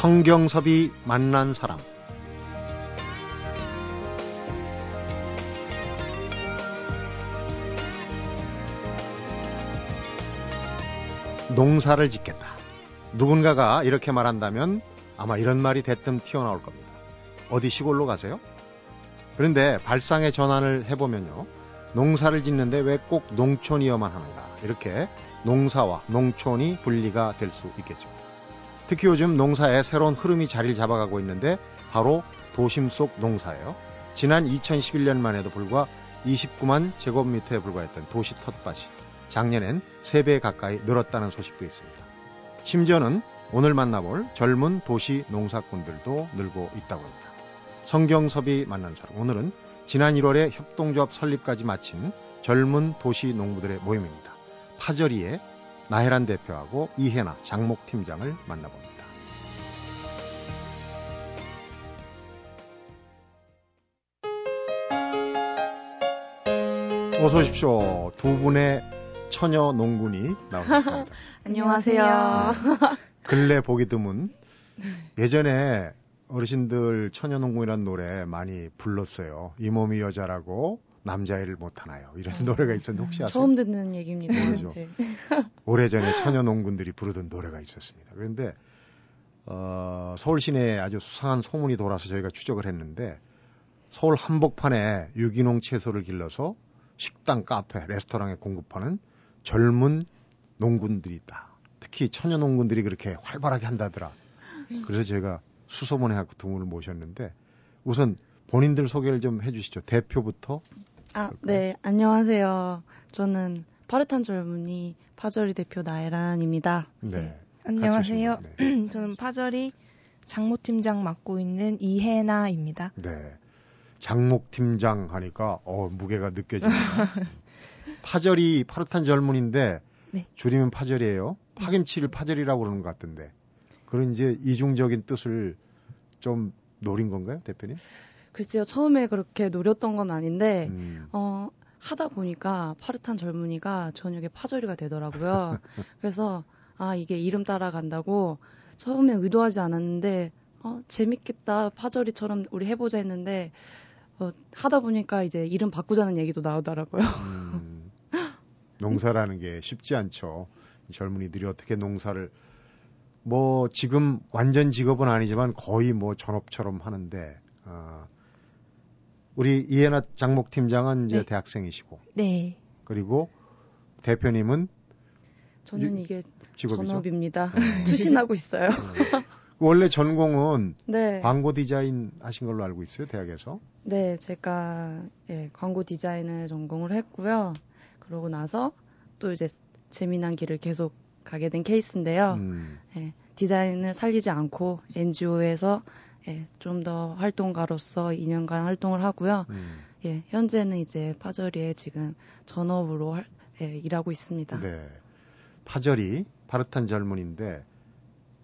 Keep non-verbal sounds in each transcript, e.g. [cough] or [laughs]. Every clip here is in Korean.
성경섭이 만난 사람 농사를 짓겠다. 누군가가 이렇게 말한다면 아마 이런 말이 대뜸 튀어나올 겁니다. 어디 시골로 가세요? 그런데 발상의 전환을 해보면요. 농사를 짓는데 왜 꼭 농촌이어만 하는가. 이렇게 농사와 농촌이 분리가 될 수 있겠죠. 특히 요즘 농사에 새로운 흐름이 자리를 잡아가고 있는데 바로 도심 속 농사예요. 지난 2011년만 해도 불과 29만 제곱미터에 불과했던 도시 텃밭이 작년엔 3배 가까이 늘었다는 소식도 있습니다. 심지어는 오늘 만나볼 젊은 도시 농사꾼들도 늘고 있다고 합니다. 성경섭이 만난 사람. 오늘은 지난 1월에 협동조합 설립까지 마친 젊은 도시 농부들의 모임입니다. 파저리의 나혜란 대표하고 이혜나 장목 팀장을 만나봅니다. 어서 오십시오. 두 분의 처녀 농군이 나오셨습니다. [laughs] 안녕하세요. 근래 보기 드문 예전에 어르신들 처녀 농군이라는 노래 많이 불렀어요. 이 몸이 여자라고 남자애를 못하나요? 이런 음. 노래가 있었는데 혹시 아세요? 처음 듣는 얘기입니다. 그렇죠. 네. 오래전에 처녀 농군들이 부르던 노래가 있었습니다. 그런데 어, 서울 시내에 아주 수상한 소문이 돌아서 저희가 추적을 했는데 서울 한복판에 유기농 채소를 길러서 식당, 카페, 레스토랑에 공급하는 젊은 농군들이 있다. 특히 처녀 농군들이 그렇게 활발하게 한다더라. 그래서 제가 수소문해 갖고 두 분을 모셨는데 우선 본인들 소개를 좀 해주시죠. 대표부터. 아, 네. 안녕하세요. 저는 파릇한 젊은이 파절이 대표 나혜란입니다. 네. 네. 안녕하세요. 네. [clears throat] 저는 파절이 장모팀장 맡고 있는 이혜나입니다. 네. 장목팀장 하니까 어 무게가 느껴집니다. [laughs] 파절이 파릇한 젊은인데 네. 줄이면 파절이에요. 파김치를 파절이라고 그러는 것 같던데 그런 이제 이중적인 뜻을 좀 노린 건가요, 대표님? 글쎄요, 처음에 그렇게 노렸던 건 아닌데 음. 어 하다 보니까 파릇한 젊은이가 저녁에 파절이가 되더라고요. [laughs] 그래서 아 이게 이름 따라간다고 처음에 의도하지 않았는데 어 재밌겠다 파절이처럼 우리 해보자 했는데 어, 하다 보니까 이제 이름 바꾸자는 얘기도 나오더라고요. 음, 농사라는 게 쉽지 않죠. 젊은이들이 어떻게 농사를 뭐 지금 완전 직업은 아니지만 거의 뭐 전업처럼 하는데 어, 우리 이해나 장목 팀장은 이제 네. 대학생이시고 네. 그리고 대표님은 저는 이게 직업이죠? 전업입니다. 네. [laughs] 투신하고 있어요. 네. 원래 전공은 네. 광고 디자인 하신 걸로 알고 있어요, 대학에서? 네, 제가 예, 광고 디자인을 전공을 했고요. 그러고 나서 또 이제 재미난 길을 계속 가게 된 케이스인데요. 음. 예, 디자인을 살리지 않고 NGO에서 예, 좀 더 활동가로서 2년간 활동을 하고요. 음. 예, 현재는 이제 파절이에 지금 전업으로 할, 예, 일하고 있습니다. 네. 파절이 파릇한 젊은인데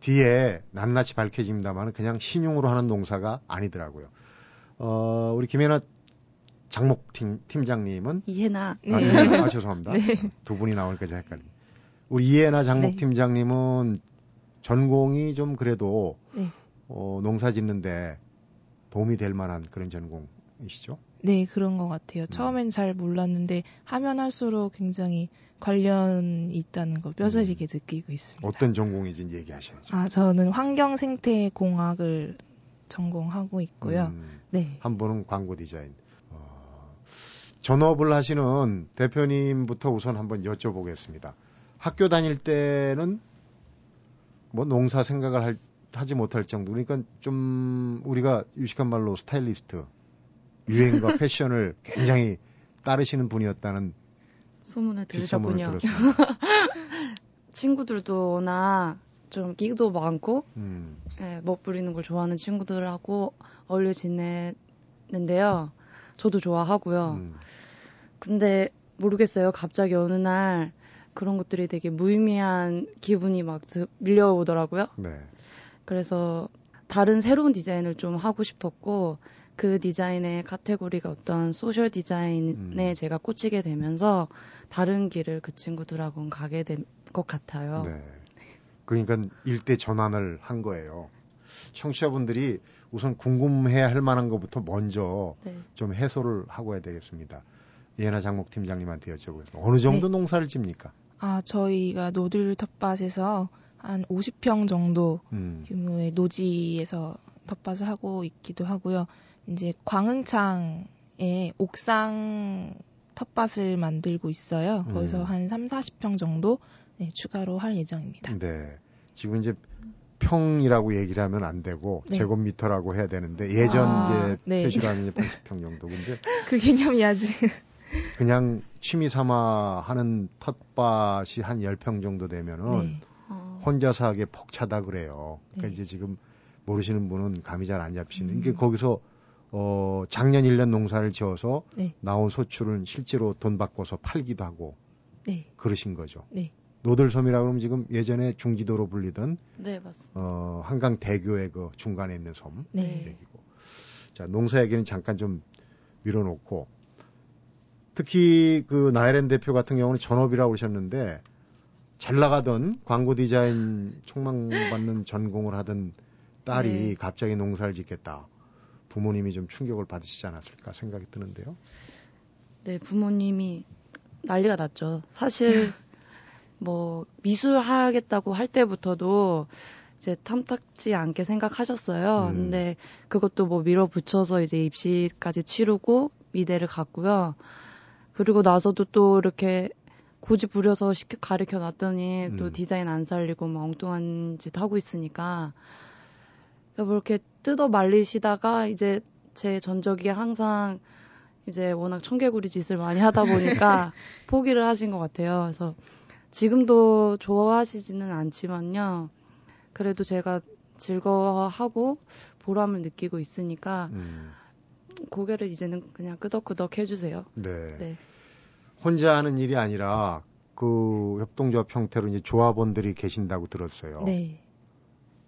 뒤에 낱낱이 밝혀집니다만 그냥 신용으로 하는 농사가 아니더라고요. 어, 우리 김혜나 장목 팀, 팀장님은 이해나 아, 네. 아, 죄송합니다. 네. 두 분이 나오니까 제가 헷갈리. 우리 이해나 장목 네. 팀장님은 전공이 좀 그래도 네. 어, 농사 짓는데 도움이 될 만한 그런 전공이시죠? 네, 그런 것 같아요. 음. 처음엔 잘 몰랐는데 하면 할수록 굉장히 관련이 있다는 거 뼈저리게 음. 느끼고 있습니다. 어떤 전공인지 얘기하셔야죠. 아, 저는 환경 생태 공학을 전공하고 있고요. 음, 네. 한 분은 광고 디자인. 어, 전업을 하시는 대표님부터 우선 한번 여쭤보겠습니다. 학교 다닐 때는 뭐 농사 생각을 할, 하지 못할 정도. 그러니까 좀 우리가 유식한 말로 스타일리스트, 유행과 패션을 굉장히 따르시는 분이었다는 소문을 들으셨군요. [laughs] 친구들도 워낙 좀 끼도 많고 음. 예, 멋 부리는 걸 좋아하는 친구들하고 어울려 지내는데요. 저도 좋아하고요. 음. 근데 모르겠어요. 갑자기 어느 날 그런 것들이 되게 무의미한 기분이 막 밀려오더라고요. 네. 그래서 다른 새로운 디자인을 좀 하고 싶었고 그 디자인의 카테고리가 어떤 소셜 디자인에 음. 제가 꽂히게 되면서 다른 길을 그 친구들하고는 가게 된 것 같아요. 네. 그러니까 일대 전환을 한 거예요. 청취자분들이 우선 궁금해 할 만한 것부터 먼저 네. 좀 해소를 하고 해야 되겠습니다. 예나 장목 팀장님한테 여쭤보겠습니다. 어느 정도 네. 농사를 집니까? 아, 저희가 노들 텃밭에서 한 50평 정도 음. 규모의 노지에서 텃밭을 하고 있기도 하고요. 이제 광흥창에 옥상 텃밭을 만들고 있어요. 거기서 음. 한 3, 40평 정도 네, 추가로 할 예정입니다. 네. 지금 이제 평이라고 얘기를 하면 안 되고 네. 제곱미터라고 해야 되는데 예전 아, 이제 네. 표시로 하면 80평 정도. 근데 그 개념이 아직 그냥 취미 삼아 하는 텃밭이 한 10평 정도 되면은 네. 혼자서 하기에 벅차다 그래요. 그러니까 네. 이제 지금 모르시는 분은 감이 잘 안 잡히시는데 음. 이게 거기서 어 작년 1년 농사를 지어서 네. 나온 소출은 실제로 돈 바꿔서 팔기도 하고 네. 그러신 거죠. 네. 노들섬이라 그러면 지금 예전에 중지도로 불리던 네, 맞습니다. 어, 한강 대교의 그 중간에 있는 섬 네. 얘기고. 자, 농사 얘기는 잠깐 좀 밀어놓고 특히 그 나혜렌 대표 같은 경우는 전업이라고 그러셨는데 잘 나가던 광고 디자인 총망받는 전공을 하던 딸이 네. 갑자기 농사를 짓겠다. 부모님이 좀 충격을 받으시지 않았을까 생각이 드는데요. 네, 부모님이 난리가 났죠. 사실 [laughs] 뭐 미술 하겠다고 할 때부터도 이제 탐탁지 않게 생각하셨어요. 음. 근데 그것도 뭐 밀어붙여서 이제 입시까지 치르고 미대를 갔고요. 그리고 나서도 또 이렇게 고집 부려서 시켜 가르쳐 놨더니 음. 또 디자인 안 살리고 막 엉뚱한 짓 하고 있으니까 그러니까 뭐 이렇게 뜯어 말리시다가 이제 제 전적이 항상 이제 워낙 청개구리 짓을 많이 하다 보니까 [laughs] 포기를 하신 것 같아요. 그래서 지금도 좋아하시지는 않지만요. 그래도 제가 즐거워하고 보람을 느끼고 있으니까 음. 고개를 이제는 그냥 끄덕끄덕 해주세요. 네. 네. 혼자 하는 일이 아니라 그 협동조합 형태로 이제 조합원들이 계신다고 들었어요. 네.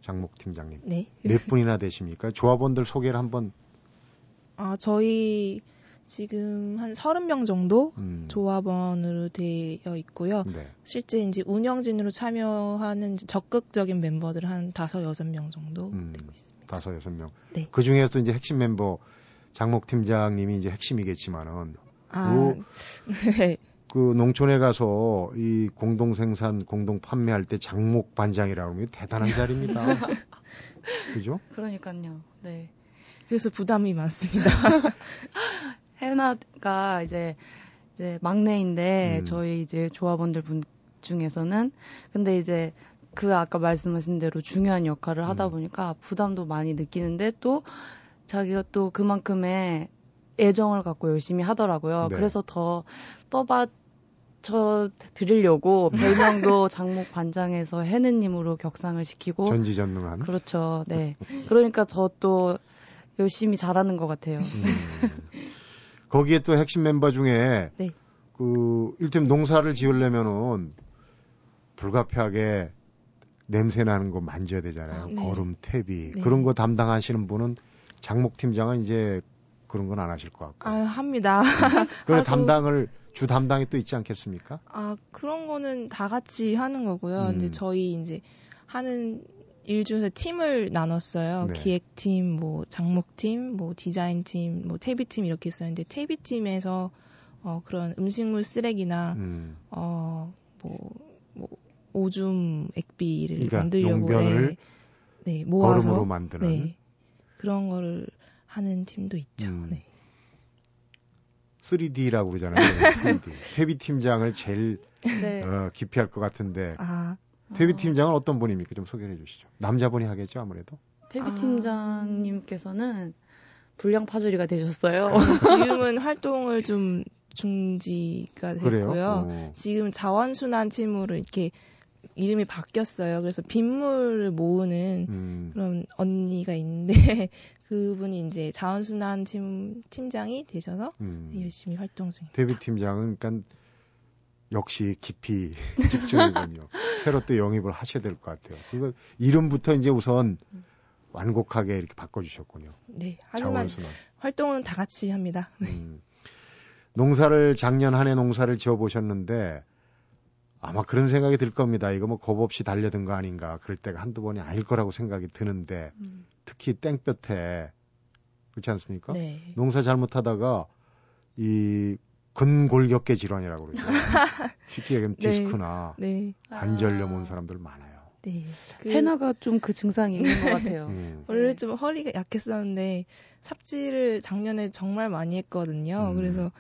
장목 팀장님. 네. 몇 분이나 되십니까? 조합원들 소개를 한번. 아, 저희 지금 한 30명 정도 음. 조합원으로 되어 있고요. 네. 실제 이제 운영진으로 참여하는 적극적인 멤버들 한 5, 6명 정도 음. 되고 있습니다. 5, 6명. 네. 그 중에서도 이제 핵심 멤버 장목 팀장님이 이제 핵심이겠지만은 아, 그, [laughs] 네. 그 농촌에 가서 이 공동 생산, 공동 판매할 때 장목 반장이라고 하면 대단한 자리입니다. [laughs] 그죠? 그러니까요. 네. 그래서 부담이 많습니다. [laughs] 해나가 이제 이제 막내인데 음. 저희 이제 조합원들 분 중에서는 근데 이제 그 아까 말씀하신 대로 중요한 역할을 하다 음. 보니까 부담도 많이 느끼는데 또 자기가 또 그만큼의 애정을 갖고 열심히 하더라고요. 네. 그래서 더 떠받쳐 드리려고 [laughs] 별명도 장목 반장에서 해느님으로 격상을 시키고 전지전능한 그렇죠. 네. 그러니까 더또 열심히 잘하는 것 같아요. 음. 거기에 또 핵심 멤버 중에 네. 그 일테면 농사를 지으려면은 불가피하게 냄새 나는 거 만져야 되잖아요. 아, 네. 거름, 퇴비 네. 그런 거 담당하시는 분은 장목 팀장은 이제 그런 건 안 하실 것 같고. 아 합니다. 그 [laughs] 담당을 주 담당이 또 있지 않겠습니까? 아 그런 거는 다 같이 하는 거고요. 음. 근데 저희 이제 하는 일 중에서 팀을 나눴어요. 네. 기획팀, 뭐 장목팀, 뭐 디자인팀, 뭐 퇴비팀 이렇게 있었는데 퇴비팀에서 어 그런 음식물 쓰레기나 음. 어뭐 뭐 오줌 액비를 그러니까 만들려고 해, 네 모아서 만드는 네 그런 거를 하는 팀도 있죠. 음. 네. 3D라고 그러잖아요. 3D. 퇴비 [laughs] 팀장을 제일 네. 어, 기피할 것 같은데 아. 데뷔 팀장은 어떤 분입니까? 좀 소개해 주시죠. 남자분이 하겠죠, 아무래도. 데뷔 아. 팀장님께서는 불량 파조리가 되셨어요. 지금은 활동을 좀 중지가 됐고요. 어. 지금 자원순환 팀으로 이렇게 이름이 바뀌었어요. 그래서 빗물을 모으는 음. 그런 언니가 있는데 [laughs] 그분이 이제 자원순환 팀 팀장이 되셔서 음. 열심히 활동 중입니다. 데뷔 팀장은 그러니까 역시 깊이 [laughs] 집중이군요. 새로 또 영입을 하셔야 될 것 같아요. 이거 이름부터 이제 우선 완곡하게 이렇게 바꿔주셨군요. 네, 하지만 자원순환. 활동은 다 같이 합니다. [laughs] 네. 음, 농사를 작년 한 해 농사를 지어 보셨는데 아마 그런 생각이 들 겁니다. 이거 뭐 겁 없이 달려든 거 아닌가. 그럴 때가 한두 번이 아닐 거라고 생각이 드는데 음. 특히 땡볕에 그렇지 않습니까? 네. 농사 잘못하다가 이 근골격계 질환이라고 그러죠. [laughs] 쉽게 얘기하면 네. 디스크나 네. 관절염 온 사람들 많아요. 네. 그... 해나가 좀 그 증상이 있는 것 같아요. 음. [laughs] 원래 좀 허리가 약했었는데 삽질을 작년에 정말 많이 했거든요. 음. 그래서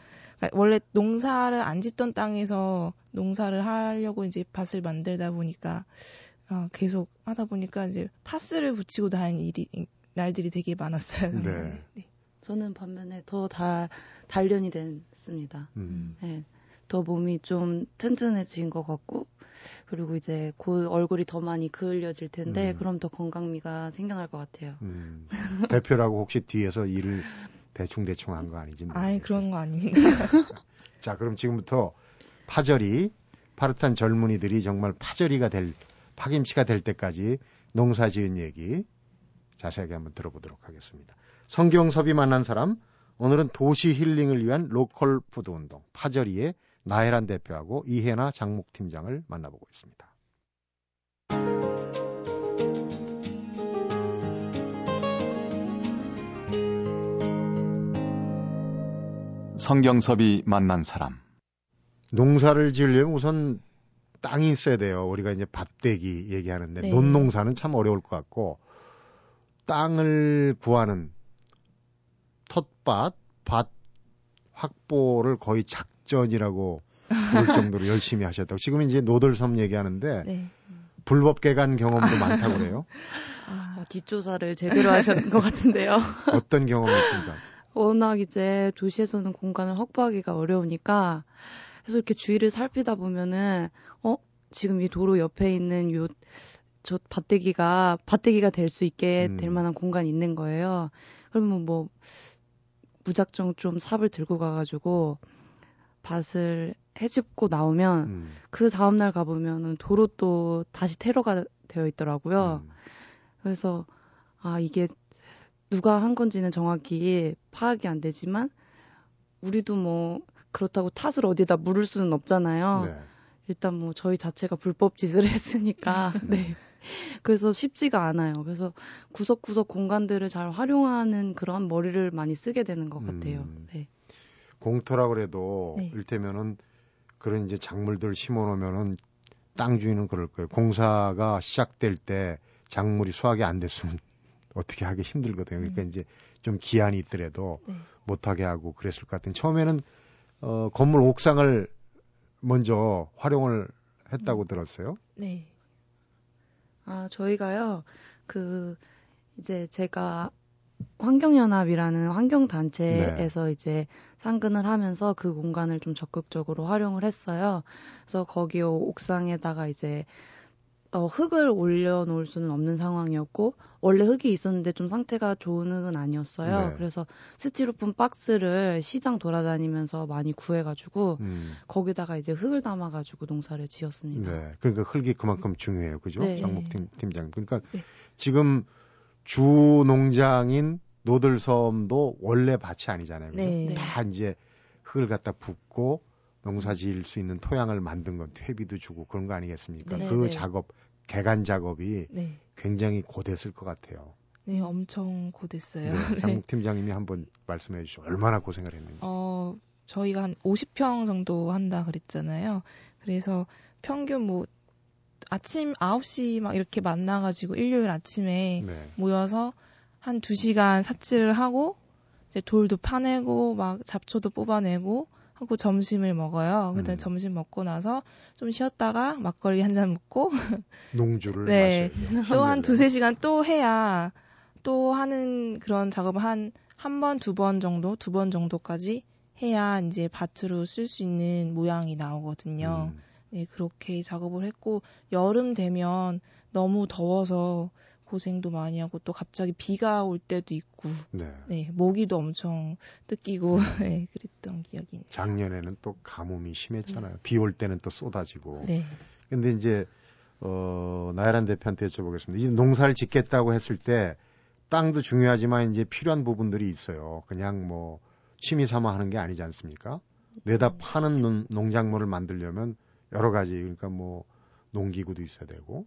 원래 농사를 안 짓던 땅에서 농사를 하려고 이제 밭을 만들다 보니까 어, 계속 하다 보니까 이제 파스를 붙이고 다니는 일이 날들이 되게 많았어요. 네. 네. 저는 반면에 더 다 단련이 됐습니다. 음. 네. 더 몸이 좀 튼튼해진 것 같고 그리고 이제 곧 얼굴이 더 많이 그을려질 텐데 음. 그럼 더 건강미가 생겨날 것 같아요. 음. [laughs] 대표라고 혹시 뒤에서 일을 대충 대충 한 거 아니지? 아니 그런 거 아닙니다. [laughs] 자 그럼 지금부터 파절이 파릇한 젊은이들이 정말 파절이가 될 파김치가 될 때까지 농사 지은 얘기 자세하게 한번 들어보도록 하겠습니다. 성경섭이 만난 사람 오늘은 도시 힐링을 위한 로컬 푸드 운동 파절이의 나혜란 대표하고 이혜나 작목팀장을 만나보고 있습니다. 성경섭이 만난 사람. 농사를 지으려면 우선 땅이 있어야 돼요. 우리가 이제 밭대기 얘기하는데 네. 논농사는 참 어려울 것 같고 땅을 구하는 텃밭, 밭 확보를 거의 작전이라고 볼 [laughs] 정도로 열심히 하셨다고. 지금 이제 노들섬 얘기하는데 네. 불법 개간 경험도 많다고 그래요. 아, 뒷조사를 제대로 하셨는 것 같은데요. [laughs] 어떤 경험이 있습니까? 워낙 이제 도시에서는 공간을 확보하기가 어려우니까 그래서 이렇게 주위를 살피다 보면은 어 지금 이 도로 옆에 있는 요 저 밭대기가 밭대기가 될 수 있게 음. 될 만한 공간이 있는 거예요. 그러면 뭐 무작정 좀 삽을 들고 가가지고 밭을 해집고 나오면 음. 그 다음날 가보면은 도로 또 다시 테러가 되어 있더라고요. 음. 그래서 아 이게 누가 한 건지는 정확히 파악이 안 되지만 우리도 뭐 그렇다고 탓을 어디다 물을 수는 없잖아요. 네. 일단 뭐 저희 자체가 불법 짓을 [laughs] 했으니까 네. 그래서 쉽지가 않아요. 그래서 구석구석 공간들을 잘 활용하는 그런 머리를 많이 쓰게 되는 것 같아요. 음. 네. 공터라 그래도 네. 일테면은 그런 이제 작물들 심어 놓으면은 땅 주인은 그럴 거예요. 공사가 시작될 때 작물이 수확이 안 됐으면 [laughs] 어떻게 하기 힘들거든요. 그러니까 음. 이제 좀 기한이 있더라도 네. 못하게 하고 그랬을 것 같은. 처음에는 어, 건물 옥상을 먼저 활용을 했다고 음. 들었어요. 네. 아 저희가요 그 이제 제가 환경연합이라는 환경단체에서 네. 이제 상근을 하면서 그 공간을 좀 적극적으로 활용을 했어요. 그래서 거기 옥상에다가 이제 어, 흙을 올려놓을 수는 없는 상황이었고 원래 흙이 있었는데 좀 상태가 좋은 흙은 아니었어요. 네. 그래서 스티로폼 박스를 시장 돌아다니면서 많이 구해가지고 음. 거기다가 이제 흙을 담아가지고 농사를 지었습니다. 네, 그러니까 흙이 그만큼 중요해요, 그죠? 네. 장목 팀, 팀장. 그러니까 네. 지금 주 농장인 노들섬도 원래 밭이 아니잖아요. 네. 다 이제 흙을 갖다 붓고 농사 지을 수 있는 토양을 만든 건 퇴비도 주고 그런 거 아니겠습니까? 네, 그 네. 작업, 개간 작업이 네. 굉장히 고됐을 것 같아요. 네, 엄청 고됐어요. 네, [laughs] 장국 팀장님이 한번 말씀해 주시죠. 얼마나 고생을 했는지. 어, 저희가 한 50평 정도 한다 그랬잖아요. 그래서 평균 뭐 아침 9시 막 이렇게 만나가지고 일요일 아침에 네. 모여서 한 2시간 삽질을 하고 이제 돌도 파내고 막 잡초도 뽑아내고 하고 점심을 먹어요. 그다음 음. 점심 먹고 나서 좀 쉬었다가 막걸리 한 잔 먹고 [laughs] 농주를 네. 또 한 두세 시간 또 해야 또 하는 그런 작업을 한 한 번, 두 번 정도, 두 번 정도까지 해야 이제 밭으로 쓸 수 있는 모양이 나오거든요. 음. 네, 그렇게 작업을 했고 여름 되면 너무 더워서 고생도 많이 하고 또 갑자기 비가 올 때도 있고 네, 네 모기도 엄청 뜯기고 [laughs] 네, 그랬던 기억이 있네요. 작년에는 또 가뭄이 심했잖아요. 네. 비올 때는 또 쏟아지고. 네. 근데 이제 어 나야란 대표한테 여쭤보겠습니다. 이 농사를 짓겠다고 했을 때 땅도 중요하지만 이제 필요한 부분들이 있어요. 그냥 뭐 취미 삼아 하는 게 아니지 않습니까? 내다 음. 파는 농, 농작물을 만들려면 여러 가지 그러니까 뭐 농기구도 있어야 되고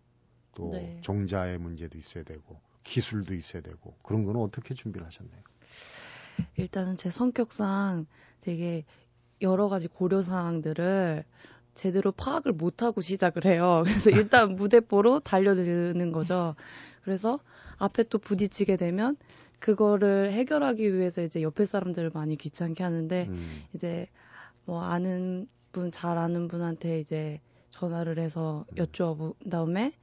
또 네. 종자의 문제도 있어야 되고 기술도 있어야 되고 그런 거는 어떻게 준비를 하셨나요? 일단은 제 성격상 되게 여러 가지 고려 사항들을 제대로 파악을 못하고 시작을 해요. [laughs] 그래서 일단 [laughs] 무대보로 달려드는 거죠. 그래서 앞에 또 부딪히게 되면 그거를 해결하기 위해서 이제 옆에 사람들을 많이 귀찮게 하는데 음. 이제 뭐 아는 분, 잘 아는 분한테 이제 전화를 해서 음. 여쭈어본 다음에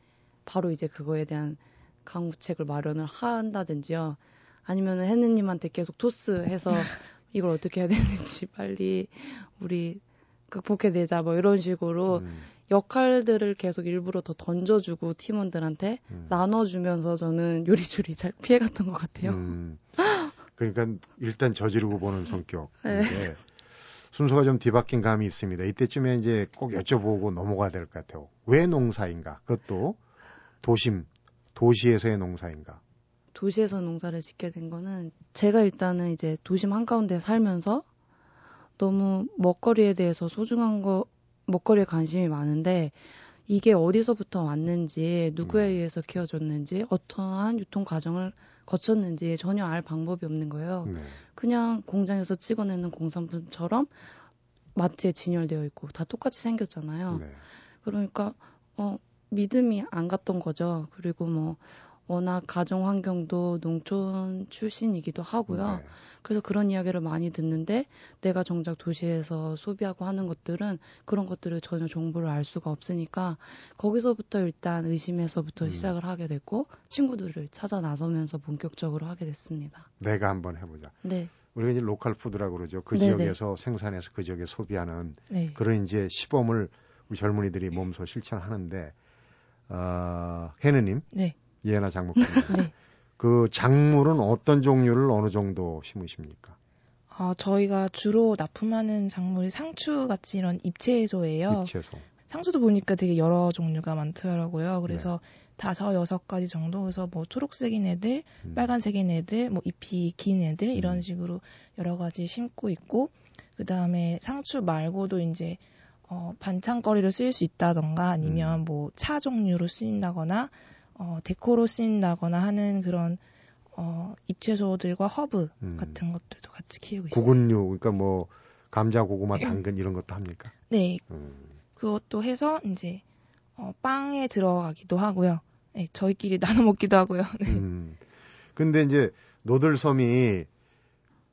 바로 이제 그거에 대한 강구책을 마련을 한다든지요. 아니면은 혜느님한테 계속 토스해서 [laughs] 이걸 어떻게 해야 되는지 빨리 우리 극복해내자 뭐 이런 식으로 음. 역할들을 계속 일부러 더 던져주고 팀원들한테 음. 나눠주면서 저는 요리조리 잘 피해갔던 것 같아요. 음. [laughs] 그러니까 일단 저지르고 보는 성격인데 네. 순서가 좀 뒤바뀐 감이 있습니다. 이때쯤에 이제 꼭 여쭤보고 넘어가야 될 것 같아요. 왜 농사인가? 그것도 도심, 도시에서의 농사인가? 도시에서 농사를 짓게 된 거는 제가 일단은 이제 도심 한가운데 살면서 너무 먹거리에 대해서 소중한 거 먹거리에 관심이 많은데 이게 어디서부터 왔는지 누구에 음. 의해서 키워졌는지 어떠한 유통 과정을 거쳤는지 전혀 알 방법이 없는 거예요. 네. 그냥 공장에서 찍어내는 공산품처럼 마트에 진열되어 있고 다 똑같이 생겼잖아요. 네. 그러니까 어 믿음이 안 갔던 거죠. 그리고 뭐 워낙 가정 환경도 농촌 출신이기도 하고요. 네. 그래서 그런 이야기를 많이 듣는데 내가 정작 도시에서 소비하고 하는 것들은 그런 것들을 전혀 정보를 알 수가 없으니까 거기서부터 일단 의심에서부터 음. 시작을 하게 됐고 친구들을 찾아 나서면서 본격적으로 하게 됐습니다. 내가 한번 해보자. 네. 우리가 이제 로컬 푸드라고 그러죠. 그 네네. 지역에서 생산해서 그 지역에 소비하는 네. 그런 이제 시범을 우리 젊은이들이 몸소 실천하는데 어, 해느님. 네. 이해나 장목님. [laughs] 네. 그 작물은 어떤 종류를 어느 정도 심으십니까? 아, 저희가 주로 납품하는 작물이 상추 같이 이런 잎채소예요. 잎채소. 상추도 보니까 되게 여러 종류가 많더라고요. 그래서 네. 다섯 여섯 가지 정도 그래서 뭐 초록색인 애들, 음. 빨간색인 애들, 뭐 잎이 긴 애들 이런 음. 식으로 여러 가지 심고 있고 그 다음에 상추 말고도 이제 어, 반찬거리로 쓰일 수 있다던가 아니면 음. 뭐 차 종류로 쓰인다거나 어, 데코로 쓰인다거나 하는 그런 어, 잎채소들과 허브 음. 같은 것들도 같이 키우고 있어요. 구근류, 그러니까 뭐 감자, 고구마, 당근 이런 것도 합니까? 네. 음. 그것도 해서 이제 어, 빵에 들어가기도 하고요. 네, 저희끼리 [laughs] 나눠 먹기도 하고요. 네. 음. 근데 이제 노들섬이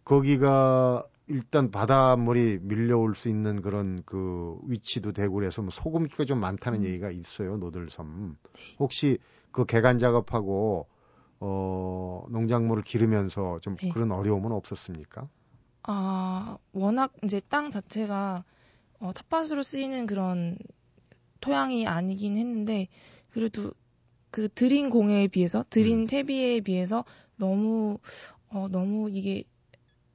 거기가 일단 바닷물이 밀려올 수 있는 그런 그 위치도 되고 그래서 뭐 소금기가 좀 많다는 음. 얘기가 있어요, 노들섬. 네. 혹시 그 개간 작업하고 어 농작물을 기르면서 좀 네. 그런 어려움은 없었습니까? 아 워낙 이제 땅 자체가 어, 텃밭으로 쓰이는 그런 토양이 아니긴 했는데 그래도 그 드린 공해에 비해서 드린 음. 퇴비에 비해서 너무 어 너무 이게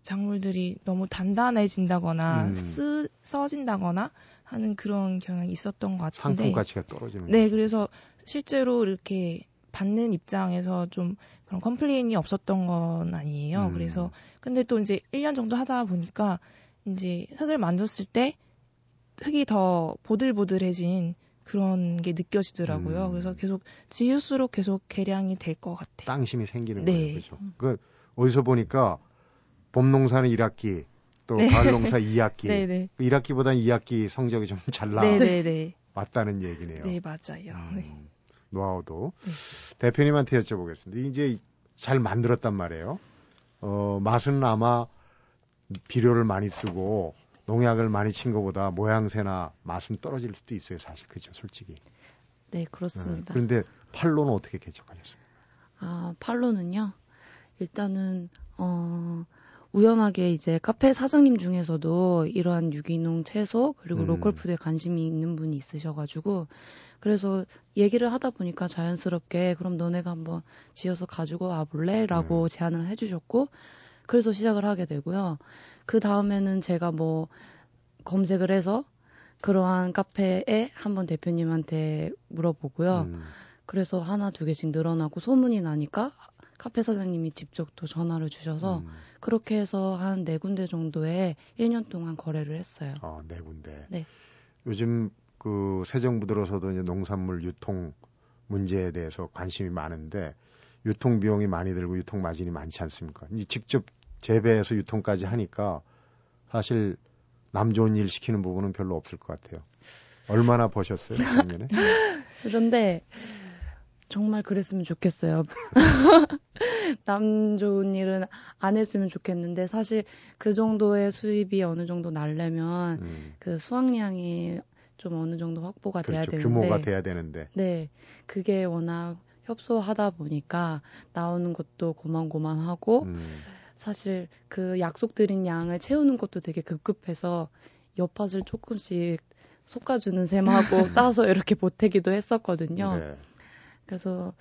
작물들이 너무 단단해진다거나 음. 쓰 써진다거나 하는 그런 경향이 있었던 것 같은데 상품 가치가 떨어지는 네 그래서 실제로 이렇게 받는 입장에서 좀 그런 컴플레인이 없었던 건 아니에요. 음. 그래서 근데 또 이제 1년 정도 하다 보니까 이제 흙을 만졌을 때 흙이 더 보들보들해진 그런 게 느껴지더라고요. 음. 그래서 계속 지을수록 계속 개량이 될 것 같아요. 땅심이 생기는 네. 거예요. 그렇죠. 그 어디서 보니까 봄 농사는 1학기, 또 네. 가을 농사 2학기. [laughs] 네, 네. 1학기보다 2학기 성적이 좀 잘 나. 네, 네, 맞다는 얘기네요. 네, 맞아요. 음. 네. 노하우도. 네. 대표님한테 여쭤보겠습니다. 이제 잘 만들었단 말이에요. 어, 맛은 아마 비료를 많이 쓰고 농약을 많이 친 것보다 모양새나 맛은 떨어질 수도 있어요, 사실. 그죠, 솔직히. 네, 그렇습니다. 어, 그런데 팔로는 어떻게 개척하셨습니까? 아, 팔로는요. 일단은 어 우연하게 이제 카페 사장님 중에서도 이러한 유기농 채소 그리고 음. 로컬 푸드에 관심이 있는 분이 있으셔가지고 그래서 얘기를 하다 보니까 자연스럽게 그럼 너네가 한번 지어서 가지고 와볼래?라고 음. 제안을 해주셨고 그래서 시작을 하게 되고요. 그 다음에는 제가 뭐 검색을 해서 그러한 카페에 한번 대표님한테 물어보고요. 음. 그래서 하나 두 개씩 늘어나고 소문이 나니까 카페 사장님이 직접 또 전화를 주셔서 음. 그렇게 해서 한 네 군데 정도에 1년 동안 거래를 했어요. 아, 네 군데. 네. 요즘 그 새 정부 들어서도 이제 농산물 유통 문제에 대해서 관심이 많은데 유통 비용이 많이 들고 유통 마진이 많지 않습니까? 직접 재배해서 유통까지 하니까 사실 남 좋은 일 시키는 부분은 별로 없을 것 같아요. 얼마나 버셨어요, 작년에? [laughs] 그런데 정말 그랬으면 좋겠어요. [laughs] 남 좋은 일은 안 했으면 좋겠는데 사실 그 정도의 수입이 어느 정도 날려면 음. 그 수확량이 좀 어느 정도 확보가 그렇죠. 돼야 되는데 규모가 돼야 되는데 네 그게 워낙 협소하다 보니까 나오는 것도 고만고만하고 음. 사실 그 약속드린 양을 채우는 것도 되게 급급해서 옆밭을 조금씩 솎아주는 셈하고 [laughs] 따서 이렇게 보태기도 했었거든요. 네. 그래서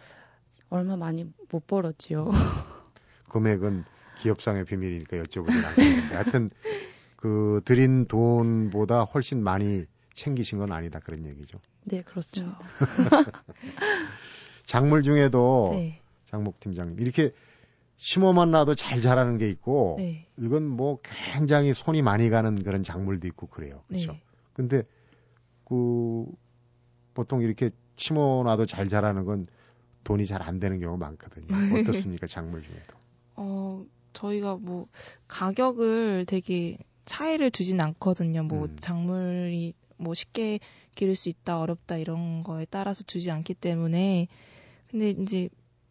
얼마 많이 못 벌었지요. 금액은 기업상의 비밀이니까 여쭤보진 않겠는데 하여튼 그 드린 돈보다 훨씬 많이 챙기신 건 아니다 그런 얘기죠. 네 그렇습니다. [laughs] 작물 중에도 네. 장목 팀장님 이렇게 심어만 놔도 잘 자라는 게 있고 네. 이건 뭐 굉장히 손이 많이 가는 그런 작물도 있고 그래요. 그렇죠. 네. 근데 그 보통 이렇게 심어놔도 잘 자라는 건 돈이 잘 안 되는 경우가 많거든요. 어떻습니까, 작물 중에도? 어, 저희가 뭐 가격을 되게 차이를 두진 않거든요. 뭐 음. 작물이 뭐 쉽게 기를 수 있다, 어렵다 이런 거에 따라서 두지 않기 때문에 근데 이제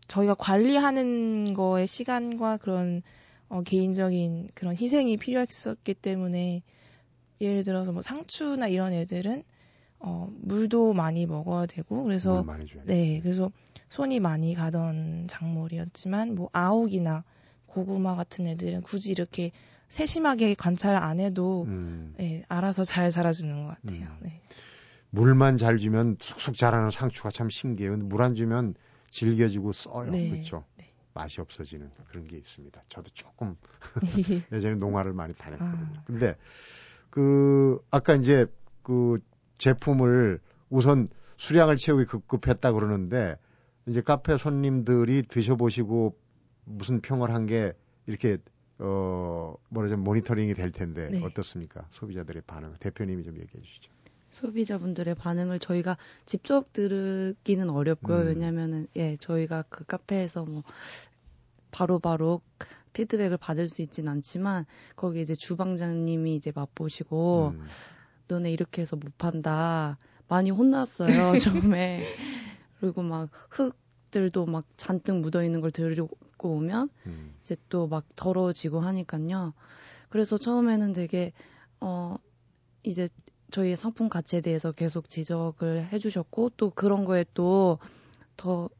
저희가 관리하는 거에 시간과 그런 어, 개인적인 그런 희생이 필요했었기 때문에 예를 들어서 뭐 상추나 이런 애들은 어, 물도 많이 먹어야 되고 그래서 네 그래서 손이 많이 가던 작물이었지만 뭐 아욱이나 고구마 같은 애들은 굳이 이렇게 세심하게 관찰 안 해도 음. 네, 알아서 잘 자라주는 것 같아요. 음. 네. 물만 잘 주면 쑥쑥 자라는 상추가 참 신기해요. 물안 주면 질겨지고 써요. 네. 그렇죠. 네. 맛이 없어지는 그런 게 있습니다. 저도 조금 [laughs] 예전에 농화를 많이 다녔거든요. 아. 근데 그 아까 이제 그 제품을 우선 수량을 채우기 급급했다 그러는데 이제 카페 손님들이 드셔보시고 무슨 평을 한 게 이렇게 어 뭐라좀 모니터링이 될 텐데 네. 어떻습니까? 소비자들의 반응 대표님이 좀 얘기해 주시죠. 소비자분들의 반응을 저희가 직접 들기는 어렵고요. 음. 왜냐면은 예 저희가 그 카페에서 뭐 바로바로 바로 피드백을 받을 수 있진 않지만 거기 이제 주방장님이 이제 맛보시고 음. 너네 이렇게 해서 못 판다. 많이 혼났어요, [laughs] 처음에. 그리고 막 흙들도 막 잔뜩 묻어 있는 걸 들고 오면 음. 이제 또 막 더러워지고 하니까요. 그래서 처음에는 되게 어 이제 저희의 상품 가치에 대해서 계속 지적을 해주셨고 또 그런 거에 또 더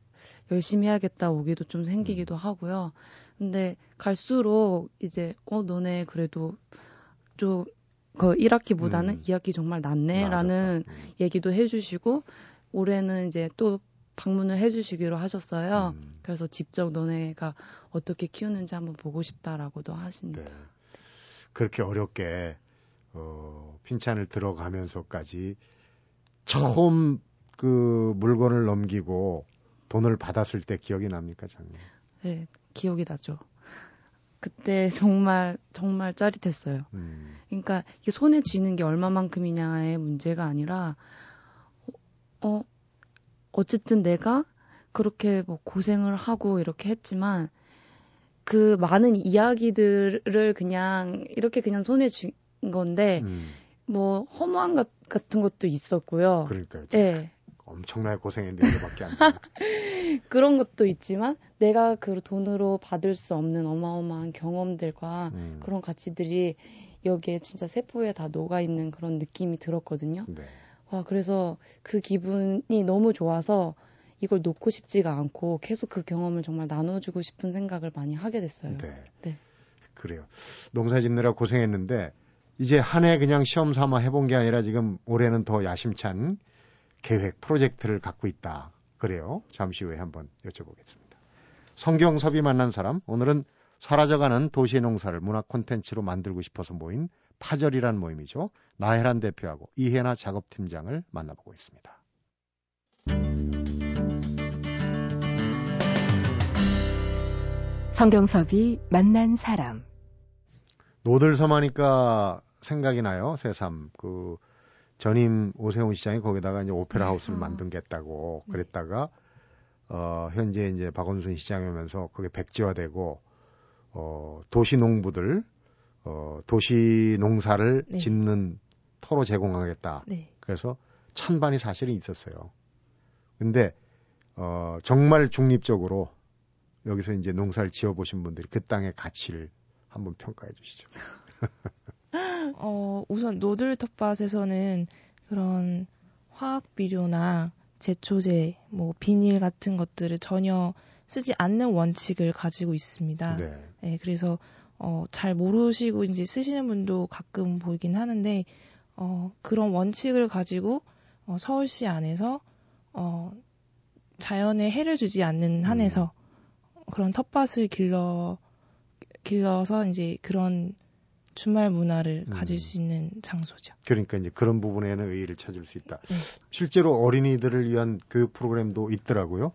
열심히 해야겠다 오기도 좀 생기기도 음. 하고요. 근데 갈수록 이제 어 너네 그래도 좀 그 1학기보다는 음. 2학기 정말 낫네라는 음. 얘기도 해주시고 올해는 이제 또 방문을 해주시기로 하셨어요. 음. 그래서 직접 너네가 어떻게 키우는지 한번 보고 싶다라고도 하십니다. 네. 그렇게 어렵게 어, 핀찬을 들어가면서까지 처음 그 물건을 넘기고 돈을 받았을 때 기억이 납니까, 장님? 네, 기억이 나죠. 그때 [laughs] 정말 정말 짜릿했어요. 음. 그러니까 이게 손에 쥐는 게 얼마만큼이냐의 문제가 아니라 어 어쨌든 내가 그렇게 뭐 고생을 하고 이렇게 했지만 그 많은 이야기들을 그냥 이렇게 그냥 손에 쥔 건데 음. 뭐 허무한 것 같은 것도 있었고요. 그러니까요. 네. 엄청나게 고생했는데 이거밖에 안 돼. [laughs] 그런 것도 있지만 내가 그 돈으로 받을 수 없는 어마어마한 경험들과 음. 그런 가치들이 여기에 진짜 세포에 다 녹아 있는 그런 느낌이 들었거든요. 네. 와 그래서 그 기분이 너무 좋아서 이걸 놓고 싶지가 않고 계속 그 경험을 정말 나눠주고 싶은 생각을 많이 하게 됐어요. 네. 네. 그래요. 농사 짓느라 고생했는데 이제 한 해 그냥 시험 삼아 해본 게 아니라 지금 올해는 더 야심찬 계획, 프로젝트를 갖고 있다. 그래요. 잠시 후에 한번 여쭤보겠습니다. 성경섭이 만난 사람, 오늘은 사라져가는 도시 농사를 문화 콘텐츠로 만들고 싶어서 모인 파절이란 모임이죠. 나혜란 대표하고 이혜나 작업팀장을 만나보고 있습니다. 성경섭이 만난 사람. 노들섬 하니까 생각이 나요, 새삼. 그 전임 오세훈 시장이 거기다가 이제 오페라 네. 하우스를 어. 만든겠다고 네. 그랬다가 어 현재 이제 박원순 시장이 오면서 그게 백지화되고 어 도시 농부들 어 도시 농사를 네. 짓는 터로 제공하겠다. 네. 그래서 찬반이 사실은 있었어요. 근데 어 정말 중립적으로 여기서 이제 농사를 지어 보신 분들이 그 땅의 가치를 한번 평가해 주시죠. [laughs] 어, 우선 노들 텃밭에서는 그런 화학 비료나 제초제, 뭐 비닐 같은 것들을 전혀 쓰지 않는 원칙을 가지고 있습니다. 네. 네 그래서 어, 잘 모르시고 이제 쓰시는 분도 가끔 보이긴 하는데 어, 그런 원칙을 가지고 어, 서울시 안에서 어, 자연에 해를 주지 않는 한에서 음. 그런 텃밭을 길러 길러서 이제 그런 주말 문화를 음. 가질 수 있는 장소죠. 그러니까 이제 그런 부분에는 의의를 찾을 수 있다. 네. 실제로 어린이들을 위한 교육 프로그램도 있더라고요.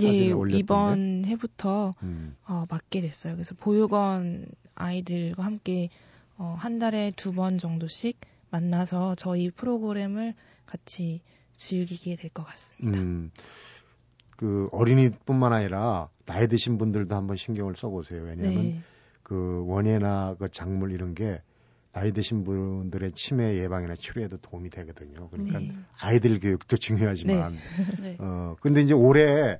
예, 이번 해부터 음. 어, 맡게 됐어요. 그래서 보육원 아이들과 함께 어, 한 달에 두 번 정도씩 만나서 저희 프로그램을 같이 즐기게 될 것 같습니다. 음, 그 어린이뿐만 아니라 나이 드신 분들도 한번 신경을 써보세요. 왜냐하면 네. 그 원예나 그 작물 이런 게 나이 드신 분들의 치매 예방이나 치료에도 도움이 되거든요. 그러니까 네. 아이들 교육도 중요하지만 네. [laughs] 네. 어 근데 이제 올해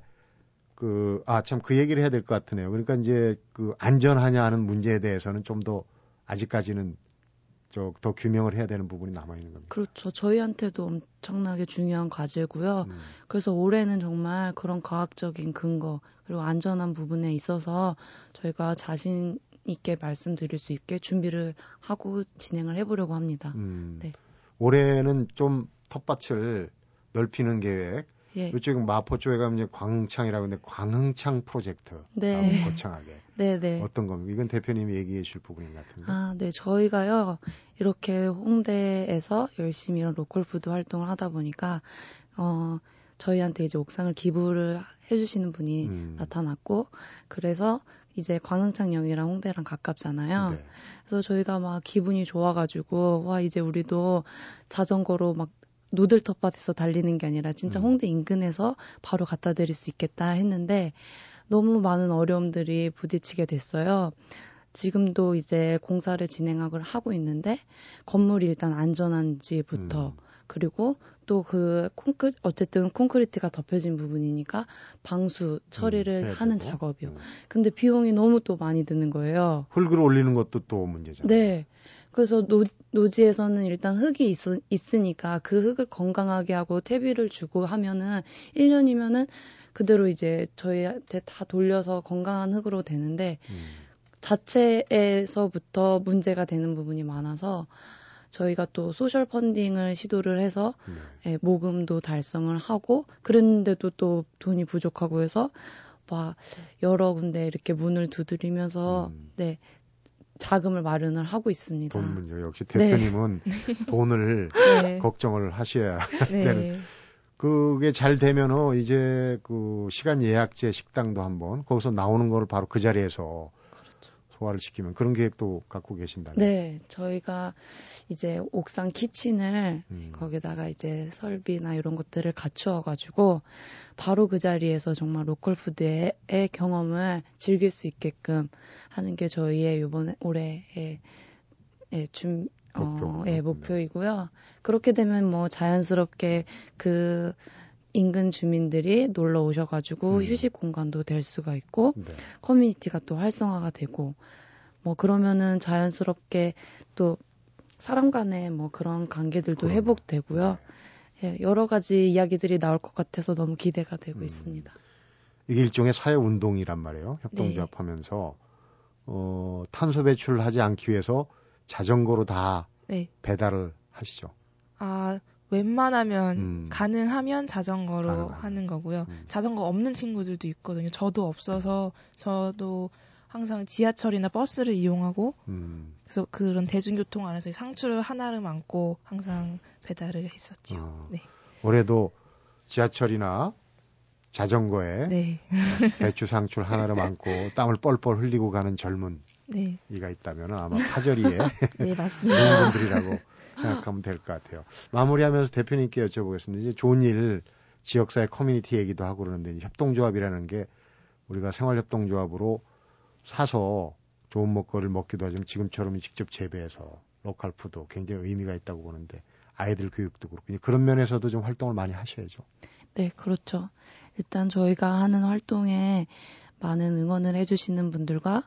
그 아 참 그 얘기를 해야 될 것 같으네요. 그러니까 이제 그 안전하냐 하는 문제에 대해서는 좀 더 아직까지는 저더 규명을 해야 되는 부분이 남아 있는 겁니다. 그렇죠. 저희한테도 엄청나게 중요한 과제고요. 음. 그래서 올해는 정말 그런 과학적인 근거 그리고 안전한 부분에 있어서 저희가 자신 있게 말씀드릴 수 있게 준비를 하고 진행을 해보려고 합니다. 음, 네. 올해는 좀 텃밭을 넓히는 계획. 예. 이쪽 마포 쪽에 가면 이제 광흥창이라고 하는데 광흥창 프로젝트. 네. 거창하게. 네, 네. 어떤 겁니까? 이건 대표님이 얘기해 주실 부분인 것 같은데. 아, 네. 저희가요. 이렇게 홍대에서 열심히 이런 로컬 푸드 활동을 하다 보니까 어 저희한테 이제 옥상을 기부를 해주시는 분이 음. 나타났고 그래서 이제 광흥창역이랑 홍대랑 가깝잖아요. 네. 그래서 저희가 막 기분이 좋아가지고 와 이제 우리도 자전거로 막 노들 텃밭에서 달리는 게 아니라 진짜 음. 홍대 인근에서 바로 갖다 드릴 수 있겠다 했는데 너무 많은 어려움들이 부딪히게 됐어요. 지금도 이제 공사를 진행하고 하고 있는데 건물이 일단 안전한지부터 음. 그리고 또 그 콘크리 어쨌든 콘크리트가 덮여진 부분이니까 방수 처리를 음, 하는 작업이요. 음. 근데 비용이 너무 또 많이 드는 거예요. 흙을 올리는 것도 또 문제잖아요. 네. 그래서 노, 노지에서는 일단 흙이 있, 있으니까 그 흙을 건강하게 하고 퇴비를 주고 하면은 1년이면은 그대로 이제 저희한테 다 돌려서 건강한 흙으로 되는데 음. 자체에서부터 문제가 되는 부분이 많아서 저희가 또 소셜 펀딩을 시도를 해서 네. 예, 모금도 달성을 하고 그랬는데도 또 돈이 부족하고 해서 막 여러 군데 이렇게 문을 두드리면서 음. 네 자금을 마련을 하고 있습니다. 돈 문제 역시 대표님은 [laughs] 네. 돈을 네. 걱정을 하셔야 네. [laughs] 되는. 그게 잘 되면은 이제 그 시간 예약제 식당도 한번 거기서 나오는 거를 바로 그 자리에서 소화를 시키면 그런 계획도 갖고 계신다면? 네, 저희가 이제 옥상 키친을 음. 거기다가 이제 설비나 이런 것들을 갖추어 가지고 바로 그 자리에서 정말 로컬 푸드의 경험을 즐길 수 있게끔 하는 게 저희의 이번에 올해의 예, 준 목표. 어, 예, 목표이고요. 그렇게 되면 뭐 자연스럽게 그 인근 주민들이 놀러 오셔가지고 음. 휴식 공간도 될 수가 있고 네. 커뮤니티가 또 활성화가 되고 뭐 그러면은 자연스럽게 또 사람 간의 뭐 그런 관계들도 그럼. 회복되고요. 네. 예, 여러 가지 이야기들이 나올 것 같아서 너무 기대가 되고 음. 있습니다. 이게 일종의 사회 운동이란 말이에요. 협동조합하면서 네. 어, 탄소 배출을 하지 않기 위해서 자전거로 다 네. 배달을 하시죠. 아 웬만하면 음. 가능하면 자전거로 가능하면. 하는 거고요. 음. 자전거 없는 친구들도 있거든요. 저도 없어서 저도 항상 지하철이나 버스를 이용하고 음. 그래서 그런 대중교통 안에서 상추를 하나를 안고 항상 배달을 했었죠. 어. 네. 올해도 지하철이나 자전거에 네. [laughs] 배추 상추를 한아름을 안고 땀을 뻘뻘 흘리고 가는 젊은 네. 이가 있다면 아마 파절이에 [laughs] 네 맞습니다. [laughs] 분들이라고 생각하면 될 것 같아요. 마무리하면서 대표님께 여쭤보겠습니다. 이제 좋은 일, 지역사회 커뮤니티 얘기도 하고 그러는데 협동조합이라는 게 우리가 생활협동조합으로 사서 좋은 먹거리를 먹기도 하지만 지금처럼 직접 재배해서 로컬 푸드 굉장히 의미가 있다고 보는데 아이들 교육도 그렇고 그런 면에서도 좀 활동을 많이 하셔야죠. 네, 그렇죠. 일단 저희가 하는 활동에 많은 응원을 해주시는 분들과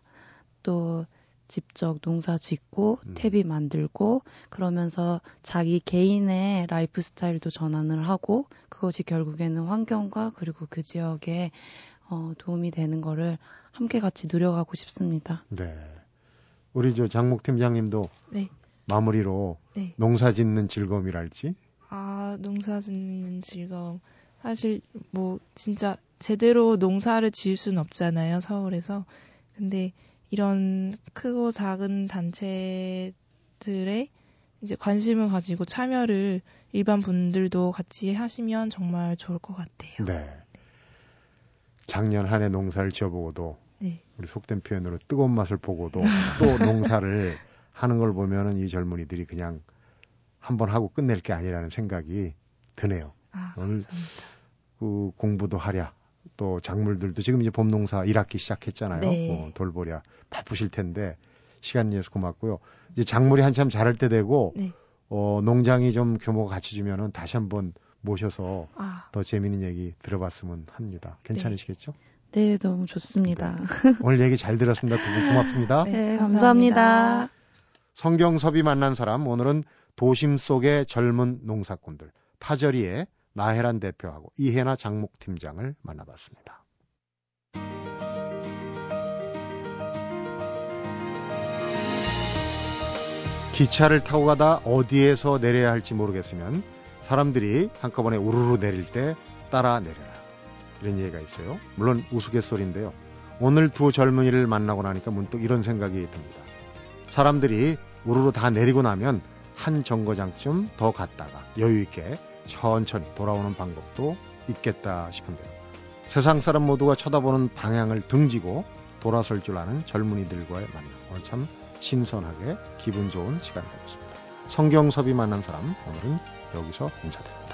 또 직접 농사 짓고 음. 탭이 만들고 그러면서 자기 개인의 라이프 스타일도 전환을 하고 그것이 결국에는 환경과 그리고 그 지역에 어, 도움이 되는 거를 함께 같이 누려가고 싶습니다. 네. 우리 저 장목 팀장님도 네. 마무리로 네. 농사 짓는 즐거움이랄지 아 농사 짓는 즐거움 사실 뭐 진짜 제대로 농사를 지을 수는 없잖아요 서울에서 근데 이런 크고 작은 단체들의 이제 관심을 가지고 참여를 일반 분들도 같이 하시면 정말 좋을 것 같아요. 네. 작년 한 해 농사를 지어보고도 네. 우리 속된 표현으로 뜨거운 맛을 보고도 [laughs] 또 농사를 하는 걸 보면은 이 젊은이들이 그냥 한번 하고 끝낼 게 아니라는 생각이 드네요. 아, 오늘 그 공부도 하랴 또 작물들도 지금 이제 봄농사 1학기 시작했잖아요. 네. 뭐 돌보랴 바쁘실 텐데 시간 내서 고맙고요. 이제 작물이 한참 자랄 때 되고 네. 어, 농장이 좀 규모가 갖춰지면은 다시 한번 모셔서 아. 더 재미있는 얘기 들어봤으면 합니다. 괜찮으시겠죠? 네, 네 너무 좋습니다. 네. 오늘 얘기 잘 들었습니다. 두 분 고맙습니다. 네, 네 감사합니다. 성경섭이 만난 사람 오늘은 도심 속의 젊은 농사꾼들 파저리의 나혜란 대표하고 이혜나 장목 팀장을 만나봤습니다. 기차를 타고 가다 어디에서 내려야 할지 모르겠으면 사람들이 한꺼번에 우르르 내릴 때 따라 내려라. 이런 얘기가 있어요. 물론 우스갯소리인데요. 오늘 두 젊은이를 만나고 나니까 문득 이런 생각이 듭니다. 사람들이 우르르 다 내리고 나면 한 정거장쯤 더 갔다가 여유있게 천천히 돌아오는 방법도 있겠다 싶은데요. 세상 사람 모두가 쳐다보는 방향을 등지고 돌아설 줄 아는 젊은이들과의 만남. 오늘 참 신선하게 기분 좋은 시간이 되었습니다. 성경섭이 만난 사람 오늘은 여기서 인사드립니다.